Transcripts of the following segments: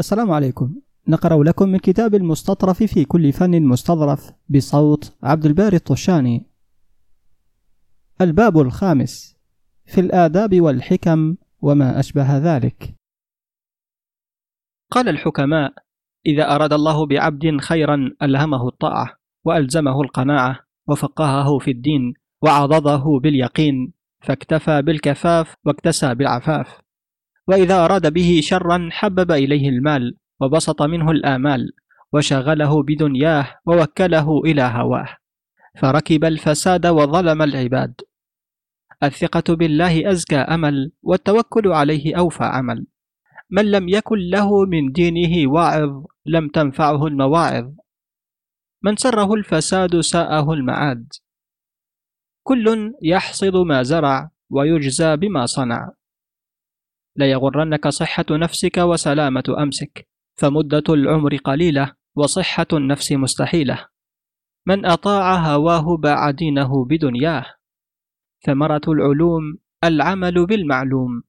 السلام عليكم. نقرأ لكم من كتاب المستطرف في كل فن مستظرف بصوت عبد الباري الطشاني. الباب الخامس. في الآداب والحكم وما أشبه ذلك. قال الحكماء إذا أراد الله بعبد خيرا ألهمه الطاعة وألزمه القناعة وفقهه في الدين وعضده باليقين فاكتفى بالكفاف واكتسى بالعفاف. وإذا أراد به شرا حبب إليه المال وبسط منه الآمال وشغله بدنياه ووكله إلى هواه. فركب الفساد وظلم العباد. الثقة بالله أزكى أمل والتوكل عليه أوفى عمل. من لم يكن له من دينه واعظ لم تنفعه المواعظ. من سره الفساد ساءه المعاد. كل يحصد ما زرع ويجزى بما صنع. لا يغرنك صحة نفسك وسلامة أمسك فمدة العمر قليلة وصحة النفس مستحيلة. من أطاع هواه باع دينه بدنياه. ثمرة العلوم العمل بالمعلوم.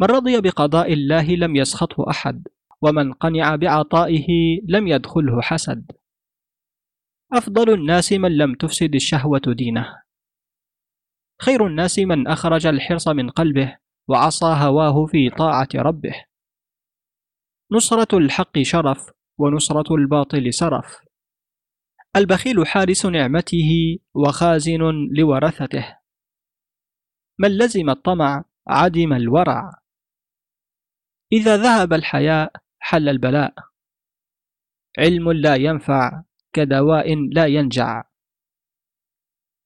من رضي بقضاء الله لم يسخطه أحد ومن قنع بعطائه لم يدخله حسد. أفضل الناس من لم تفسد الشهوة دينه. خير الناس من أخرج الحرص من قلبه وعصى هواه في طاعة ربه. نصرة الحق شرف ونصرة الباطل سرف. البخيل حارس نعمته وخازن لورثته. من لزم الطمع عدم الورع. إذا ذهب الحياء حل البلاء. علم لا ينفع كدواء لا ينجع.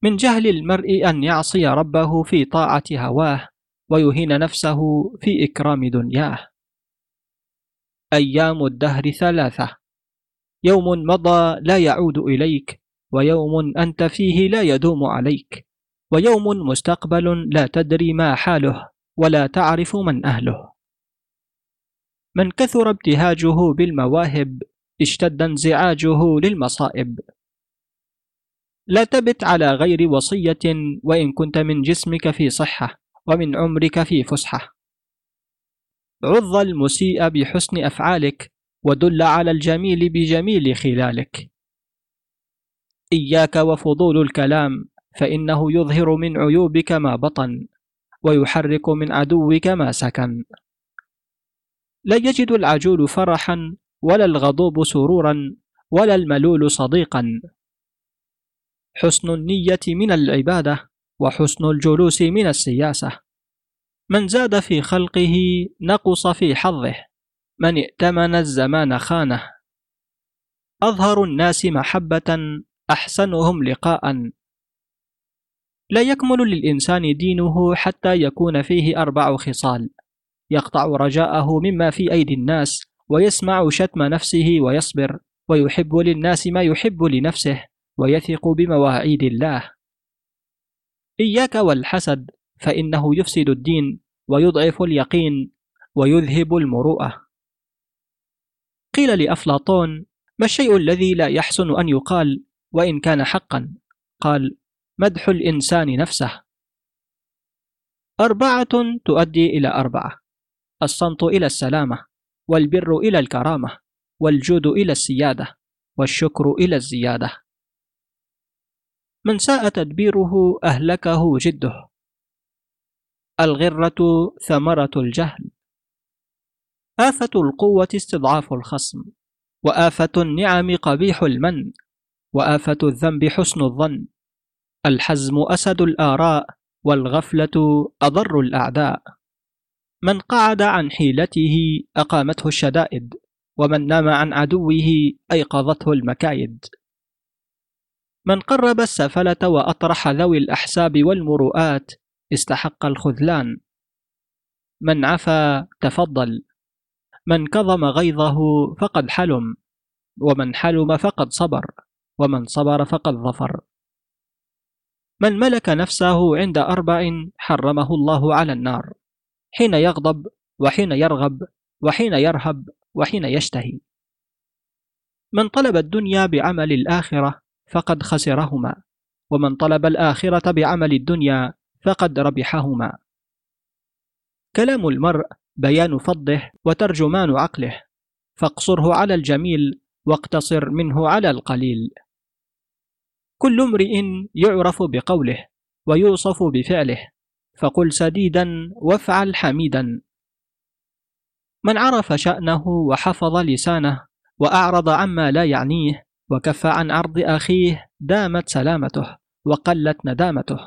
من جهل المرء أن يعصي ربه في طاعة هواه. ويهين نفسه في إكرام دنياه. أيام الدهر ثلاثة. يوم مضى لا يعود إليك ويوم أنت فيه لا يدوم عليك ويوم مستقبل لا تدري ما حاله ولا تعرف من أهله. من كثر ابتهاجه بالمواهب اشتد انزعاجه للمصائب. لا تبت على غير وصية وإن كنت من جسمك في صحة. ومن عمرك في فسحة. عظ المسيء بحسن أفعالك ودل على الجميل بجميل خلالك. إياك وفضول الكلام فإنه يظهر من عيوبك ما بطن ويحرك من عدوك ما سكن. لا يجد العجول فرحا ولا الغضوب سرورا ولا الملول صديقا. حسن النية من العبادة وحسن الجلوس من السياسة. من زاد في خلقه نقص في حظه. من ائتمن الزمان خانه. أظهر الناس محبة أحسنهم لقاء. لا يكمل للإنسان دينه حتى يكون فيه أربع خصال. يقطع رجاءه مما في أيدي الناس ويسمع شتم نفسه ويصبر ويحب للناس ما يحب لنفسه ويثق بمواعيد الله. إياك والحسد فإنه يفسد الدين ويضعف اليقين ويذهب المروءة. قيل لأفلاطون ما الشيء الذي لا يحسن أن يقال وإن كان حقا؟ قال مدح الإنسان نفسه. أربعة تؤدي إلى أربعة الصمت إلى السلامة والبر إلى الكرامة والجود إلى السيادة والشكر إلى الزيادة. من ساء تدبيره أهلكه جده. الغرة ثمرة الجهل. آفة القوة استضعاف الخصم. وآفة النعم قبيح المن. وآفة الذنب حسن الظن. الحزم أسد الآراء. والغفلة أضر الأعداء. من قعد عن حيلته أقامته الشدائد. ومن نام عن عدوه أيقظته المكايد. من قرب السفلة وأطرح ذوي الأحساب والمروءات استحق الخذلان. من عفا تفضل من كظم غيظه فقد حلم ومن حلم فقد صبر ومن صبر فقد ظفر. من ملك نفسه عند أربع حرمه الله على النار حين يغضب وحين يرغب وحين يرهب وحين يشتهي. من طلب الدنيا بعمل الآخرة فقد خسرهما ومن طلب الآخرة بعمل الدنيا فقد ربحهما. كلام المرء بيان فضه وترجمان عقله فاقصره على الجميل واقتصر منه على القليل. كل امرئ يعرف بقوله ويوصف بفعله فقل سديدا وافعل حميدا. من عرف شأنه وحفظ لسانه وأعرض عما لا يعنيه وكف عن عرض أخيه دامت سلامته وقلت ندامته.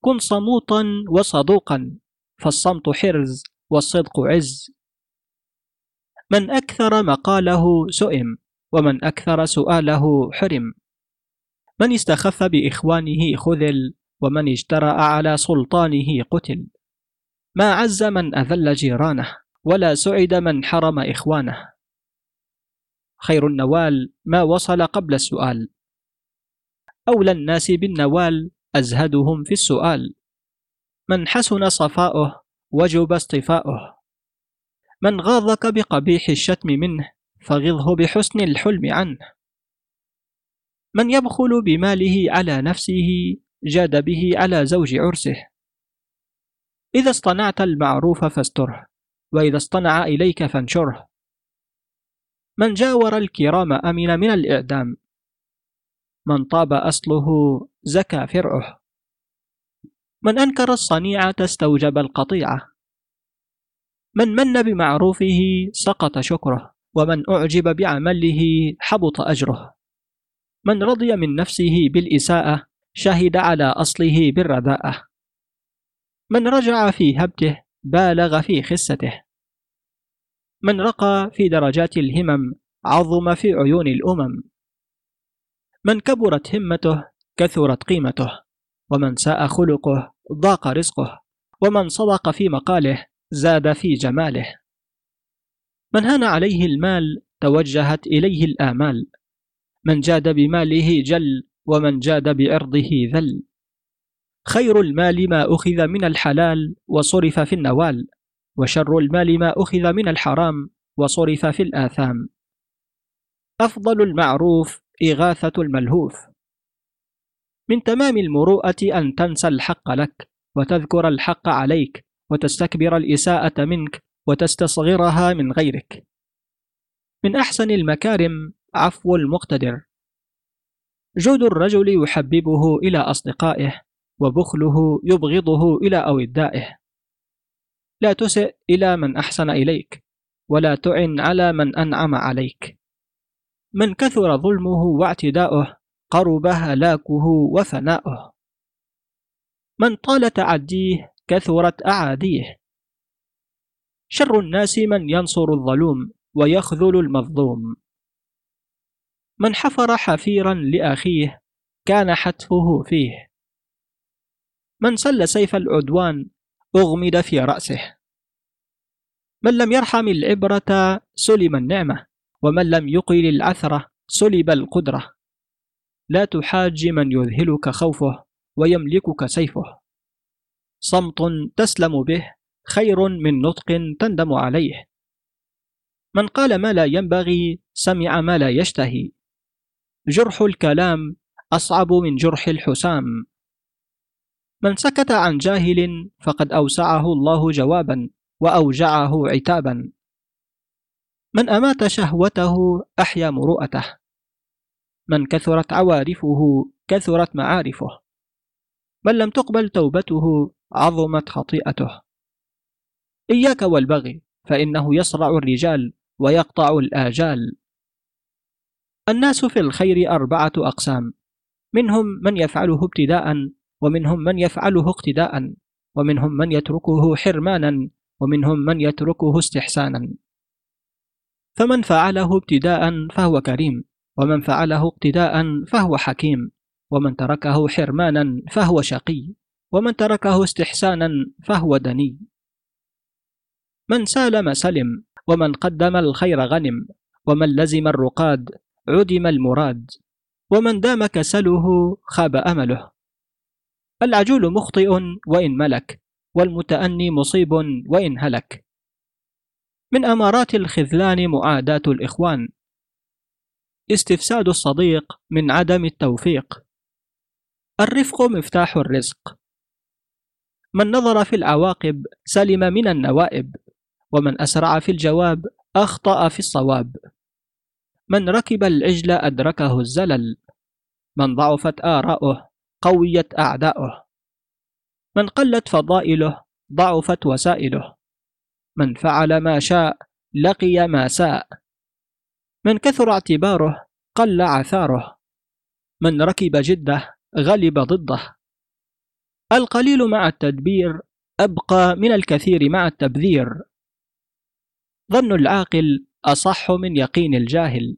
كن صموتا وصدوقا فالصمت حرز والصدق عز. من أكثر مقاله سئم ومن أكثر سؤاله حرم. من استخف بإخوانه خذل ومن اجترأ على سلطانه قتل. ما عز من أذل جيرانه ولا سعد من حرم إخوانه. خير النوال ما وصل قبل السؤال. أولى الناس بالنوال أزهدهم في السؤال. من حسن صفاؤه وجب اصطفاؤه. من غاضك بقبيح الشتم منه فغضه بحسن الحلم عنه. من يبخل بماله على نفسه جاد به على زوج عرسه. إذا اصطنعت المعروف فاستره وإذا اصطنع إليك فانشره. من جاور الكرام أمن من الإعدام؟ من طاب أصله زكى فرعه. من أنكر الصنيعة استوجب القطيعة. من من بمعروفه سقط شكره ومن أعجب بعمله حبط أجره. من رضي من نفسه بالإساءة شهد على أصله بالرداءة من رجع في هبته بالغ في خسته. من رقى في درجات الهمم عظم في عيون الأمم. من كبرت همته كثرت قيمته. ومن ساء خلقه ضاق رزقه. ومن صدق في مقاله زاد في جماله. من هان عليه المال توجهت إليه الآمال. من جاد بماله جل ومن جاد بعرضه ذل. خير المال ما أخذ من الحلال وصرف في النوال. وشر المال ما أخذ من الحرام وصرف في الآثام. أفضل المعروف إغاثة الملهوف. من تمام المروءة أن تنسى الحق لك وتذكر الحق عليك وتستكبر الإساءة منك وتستصغرها من غيرك. من أحسن المكارم عفو المقتدر. جود الرجل يحببه إلى أصدقائه وبخله يبغضه إلى أودائه. لا تسئ إلى من أحسن إليك ولا تعن على من أنعم عليك. من كثر ظلمه واعتداؤه قرب هلاكه وفناؤه. من طال تعديه كثرت أعاديه. شر الناس من ينصر الظلوم ويخذل المظلوم. من حفر حفيرا لأخيه كان حتفه فيه. من سل سيف العدوان أغمد في رأسه. من لم يرحم العبرة سلم النعمة ومن لم يقل العثرة سلب القدرة. لا تحاج من يذهلك خوفه ويملكك سيفه. صمت تسلم به خير من نطق تندم عليه. من قال ما لا ينبغي سمع ما لا يشتهي. جرح الكلام أصعب من جرح الحسام. من سكت عن جاهل فقد أوسعه الله جوابا وأوجعه عتابا. من أمات شهوته أحيا مروءته. من كثرت عوارفه كثرت معارفه. من لم تقبل توبته عظمت خطيئته. إياك والبغي فإنه يصرع الرجال ويقطع الآجال. الناس في الخير أربعة أقسام منهم من يفعله ابتداء ومنهم من يفعله اقتداء ومنهم من يتركه حرمانا ومنهم من يتركه استحسانا. فمن فعله ابتداء فهو كريم ومن فعله اقتداء فهو حكيم ومن تركه حرمانا فهو شقي ومن تركه استحسانا فهو دني. من سالم سلم ومن قدم الخير غنم ومن لزم الرقاد عدم المراد ومن دام كسله خاب أمله. العجول مخطئ وإن ملك والمتأني مصيب وإن هلك. من أمارات الخذلان معاداة الإخوان. استفساد الصديق من عدم التوفيق. الرفق مفتاح الرزق. من نظر في العواقب سلم من النوائب ومن أسرع في الجواب أخطأ في الصواب. من ركب العجل أدركه الزلل. من ضعفت آراؤه قويت أعداؤه. من قلت فضائله ضعفت وسائله. من فعل ما شاء لقي ما ساء. من كثر اعتباره قل عثاره. من ركب جده غلب ضده. القليل مع التدبير أبقى من الكثير مع التبذير. ظن العاقل أصح من يقين الجاهل.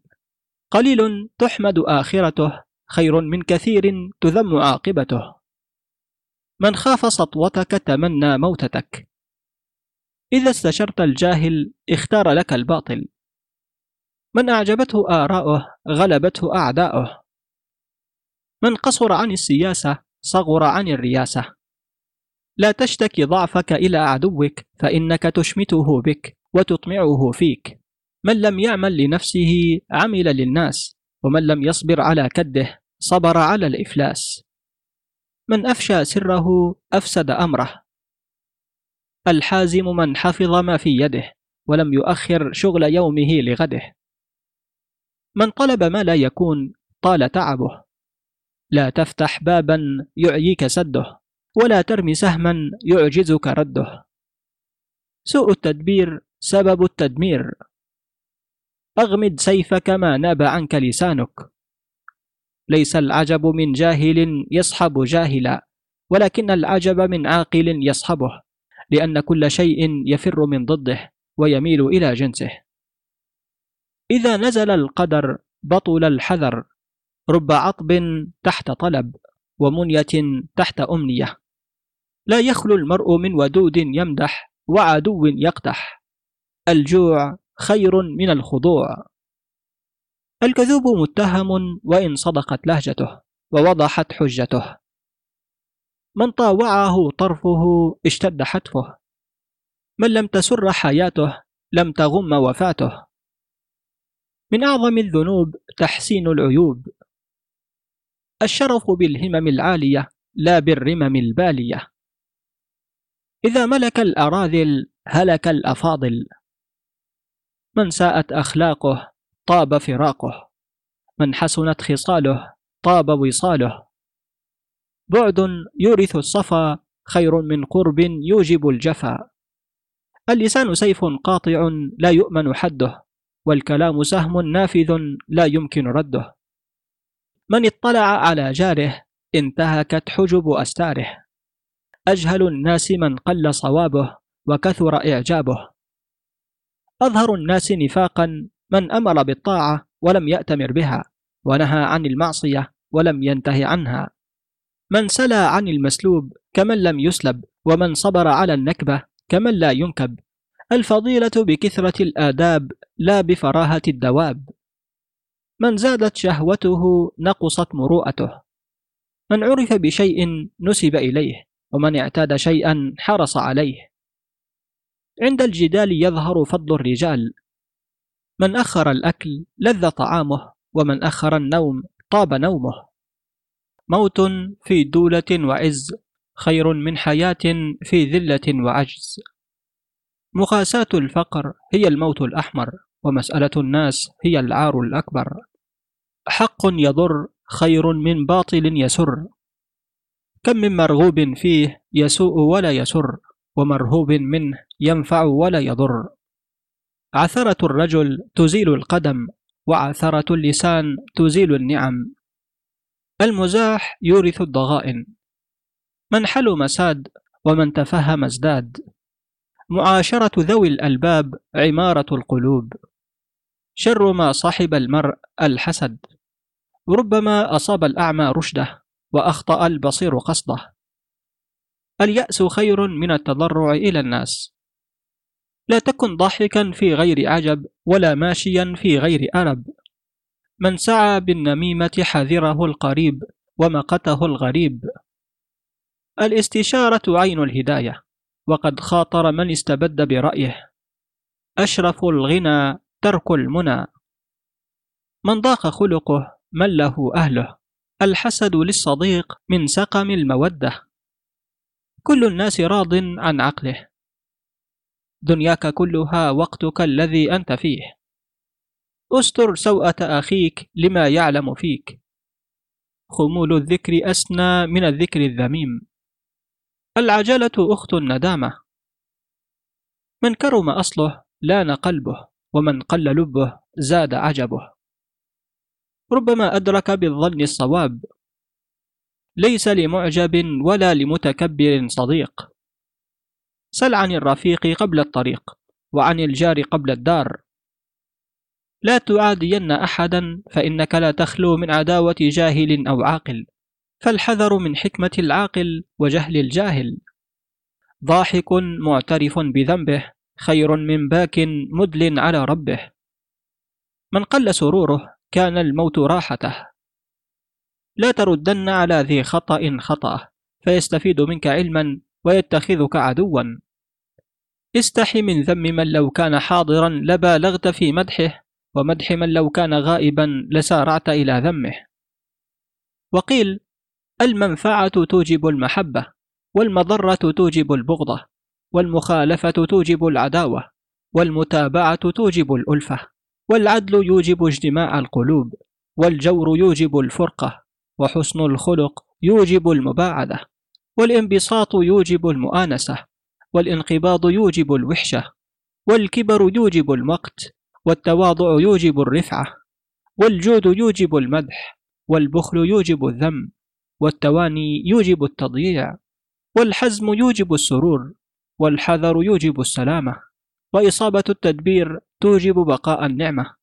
قليل تحمد آخرته خير من كثير تذم عاقبته. من خاف سطوتك تمنى موتتك. إذا استشرت الجاهل اختار لك الباطل. من أعجبته آراؤه غلبته أعداؤه. من قصر عن السياسة صغر عن الرياسة. لا تشتكي ضعفك إلى عدوك فإنك تشمته بك وتطمعه فيك. من لم يعمل لنفسه عمل للناس ومن لم يصبر على كده صبر على الإفلاس. من أفشى سره أفسد أمره. الحازم من حفظ ما في يده ولم يؤخر شغل يومه لغده. من طلب ما لا يكون طال تعبه. لا تفتح بابا يعييك سده ولا ترمي سهما يعجزك رده. سوء التدبير سبب التدمير. أغمد سيفك ما ناب عنك لسانك. ليس العجب من جاهل يصحب جاهلا ولكن العجب من عاقل يصحبه لأن كل شيء يفر من ضده ويميل إلى جنسه. إذا نزل القدر بطل الحذر رب عطب تحت طلب ومنية تحت أمنية. لا يخلو المرء من ودود يمدح وعدو يقدح. الجوع خير من الخضوع. الكذوب متهم وإن صدقت لهجته ووضحت حجته. من طاوعه طرفه اشتد حتفه. من لم تسر حياته لم تغم وفاته. من أعظم الذنوب تحسين العيوب. الشرف بالهمم العالية لا بالرمم البالية. إذا ملك الأراذل هلك الأفاضل. من ساءت أخلاقه طاب فراقه. من حسنت خصاله طاب وصاله. بعد يورث الصفا خير من قرب يوجب الجفا. اللسان سيف قاطع لا يؤمن حده والكلام سهم نافذ لا يمكن رده. من اطلع على جاره انتهكت حجب أستاره. أجهل الناس من قل صوابه وكثر إعجابه. أظهر الناس نفاقا من أمر بالطاعة ولم يأتمر بها ونهى عن المعصية ولم ينته عنها. من سلى عن المسلوب كمن لم يسلب ومن صبر على النكبة كمن لا ينكب. الفضيلة بكثرة الآداب لا بفراهة الدواب. من زادت شهوته نقصت مروءته. من عرف بشيء نسب إليه ومن اعتاد شيئا حرص عليه. عند الجدال يظهر فضل الرجال من أخر الأكل لذ طعامه ومن أخر النوم طاب نومه. موت في دولة وعز خير من حياة في ذلة وعجز. مقاساة الفقر هي الموت الأحمر ومسألة الناس هي العار الأكبر. حق يضر خير من باطل يسر. كم من مرغوب فيه يسوء ولا يسر ومرهوب منه ينفع ولا يضر. عثرة الرجل تزيل القدم وعثرة اللسان تزيل النعم. المزاح يورث الضغائن. من حلم ساد ومن تفهم ازداد. معاشرة ذوي الألباب عمارة القلوب. شر ما صاحب المرء الحسد. ربما أصاب الأعمى رشده وأخطأ البصير قصده. اليأس خير من التضرع إلى الناس. لا تكن ضاحكا في غير عجب ولا ماشيا في غير أرب من سعى بالنميمة حذره القريب ومقته الغريب. الاستشارة عين الهداية وقد خاطر من استبد برأيه. أشرف الغنى ترك المنى. من ضاق خلقه من له أهله. الحسد للصديق من سقم المودة. كل الناس راض عن عقله. دنياك كلها وقتك الذي أنت فيه. استر سوءة أخيك لما يعلم فيك. خمول الذكر أسنى من الذكر الذميم. العجلة أخت الندامة من كرم أصله لأن قلبه ومن قل لبه زاد عجبه. ربما أدرك بالظن الصواب. ليس لمعجب ولا لمتكبر صديق. سل عن الرفيق قبل الطريق وعن الجار قبل الدار. لا تعادين أحدا فإنك لا تخلو من عداوة جاهل أو عاقل فالحذر من حكمة العاقل وجهل الجاهل. ضاحك معترف بذنبه خير من باك مدل على ربه. من قل سروره كان الموت راحته. لا تردن على ذي خطأ خطأه فيستفيد منك علما ويتخذك عدوا. استحي من ذم من لو كان حاضرا لبالغت في مدحه ومدح من لو كان غائبا لسارعت إلى ذمه. وقيل المنفعة توجب المحبة والمضرة توجب البغضة والمخالفة توجب العداوة والمتابعة توجب الألفة والعدل يوجب اجتماع القلوب والجور يوجب الفرقة وحسن الخلق يوجب المباعدة. والانبساط يوجب المؤانسة والانقباض يوجب الوحشة والكبر يوجب المقت والتواضع يوجب الرفعة والجود يوجب المدح والبخل يوجب الذم والتواني يوجب التضييع والحزم يوجب السرور والحذر يوجب السلامة وإصابة التدبير توجب بقاء النعمة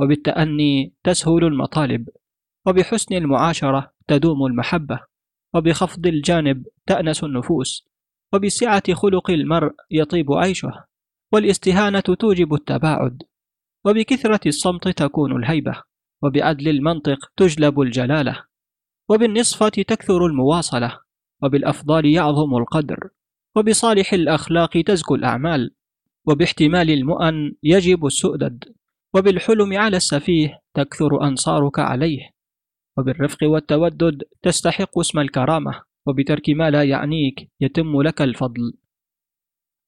وبالتأني تسهل المطالب وبحسن المعاشرة تدوم المحبة. وبخفض الجانب تأنس النفوس وبسعة خلق المرء يطيب عيشه والاستهانة توجب التباعد وبكثرة الصمت تكون الهيبة وبعدل المنطق تجلب الجلالة وبالنصفة تكثر المواصلة وبالأفضال يعظم القدر وبصالح الأخلاق تزكو الأعمال وباحتمال المؤن يجب السؤدد وبالحلم على السفيه تكثر أنصارك عليه. وبالرفق والتودد تستحق اسم الكرامة وبترك ما لا يعنيك يتم لك الفضل.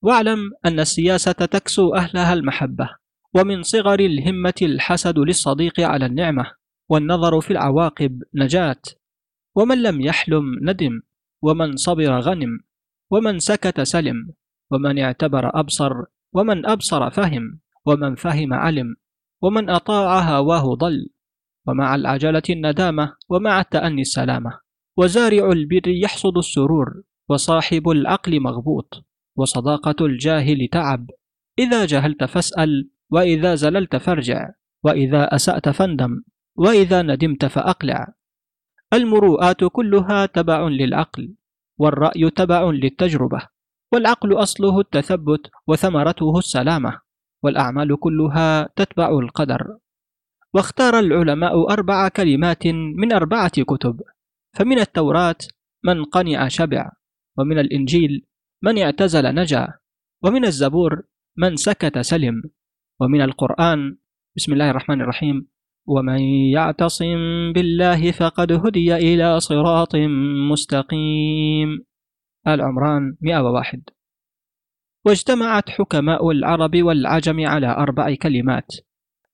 واعلم أن السياسة تكسو أهلها المحبة ومن صغر الهمة الحسد للصديق على النعمة والنظر في العواقب نجاة. ومن لم يحلم ندم ومن صبر غنم ومن سكت سلم ومن اعتبر أبصر ومن أبصر فهم ومن فهم علم ومن أطاع هواه ضل. ومع العجلة الندامة ومع التأني السلامة وزارع البر يحصد السرور وصاحب العقل مغبوط وصداقة الجاهل تعب. إذا جهلت فاسأل وإذا زللت فارجع وإذا أسأت فاندم وإذا ندمت فأقلع. المروءات كلها تبع للعقل والرأي تبع للتجربة والعقل أصله التثبت وثمرته السلامة والأعمال كلها تتبع القدر. واختار العلماء أربع كلمات من أربعة كتب فمن التوراة من قنع شبع ومن الإنجيل من اعتزل نجا ومن الزبور من سكت سلم ومن القرآن بسم الله الرحمن الرحيم ومن يعتصم بالله فقد هدي إلى صراط مستقيم آل عمران 101 واجتمعت حكماء العرب والعجم على أربع كلمات.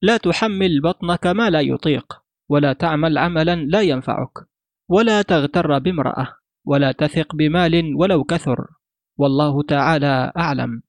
لا تحمل بطنك ما لا يطيق ولا تعمل عملا لا ينفعك ولا تغتر بامرأة ولا تثق بمال ولو كثر والله تعالى أعلم.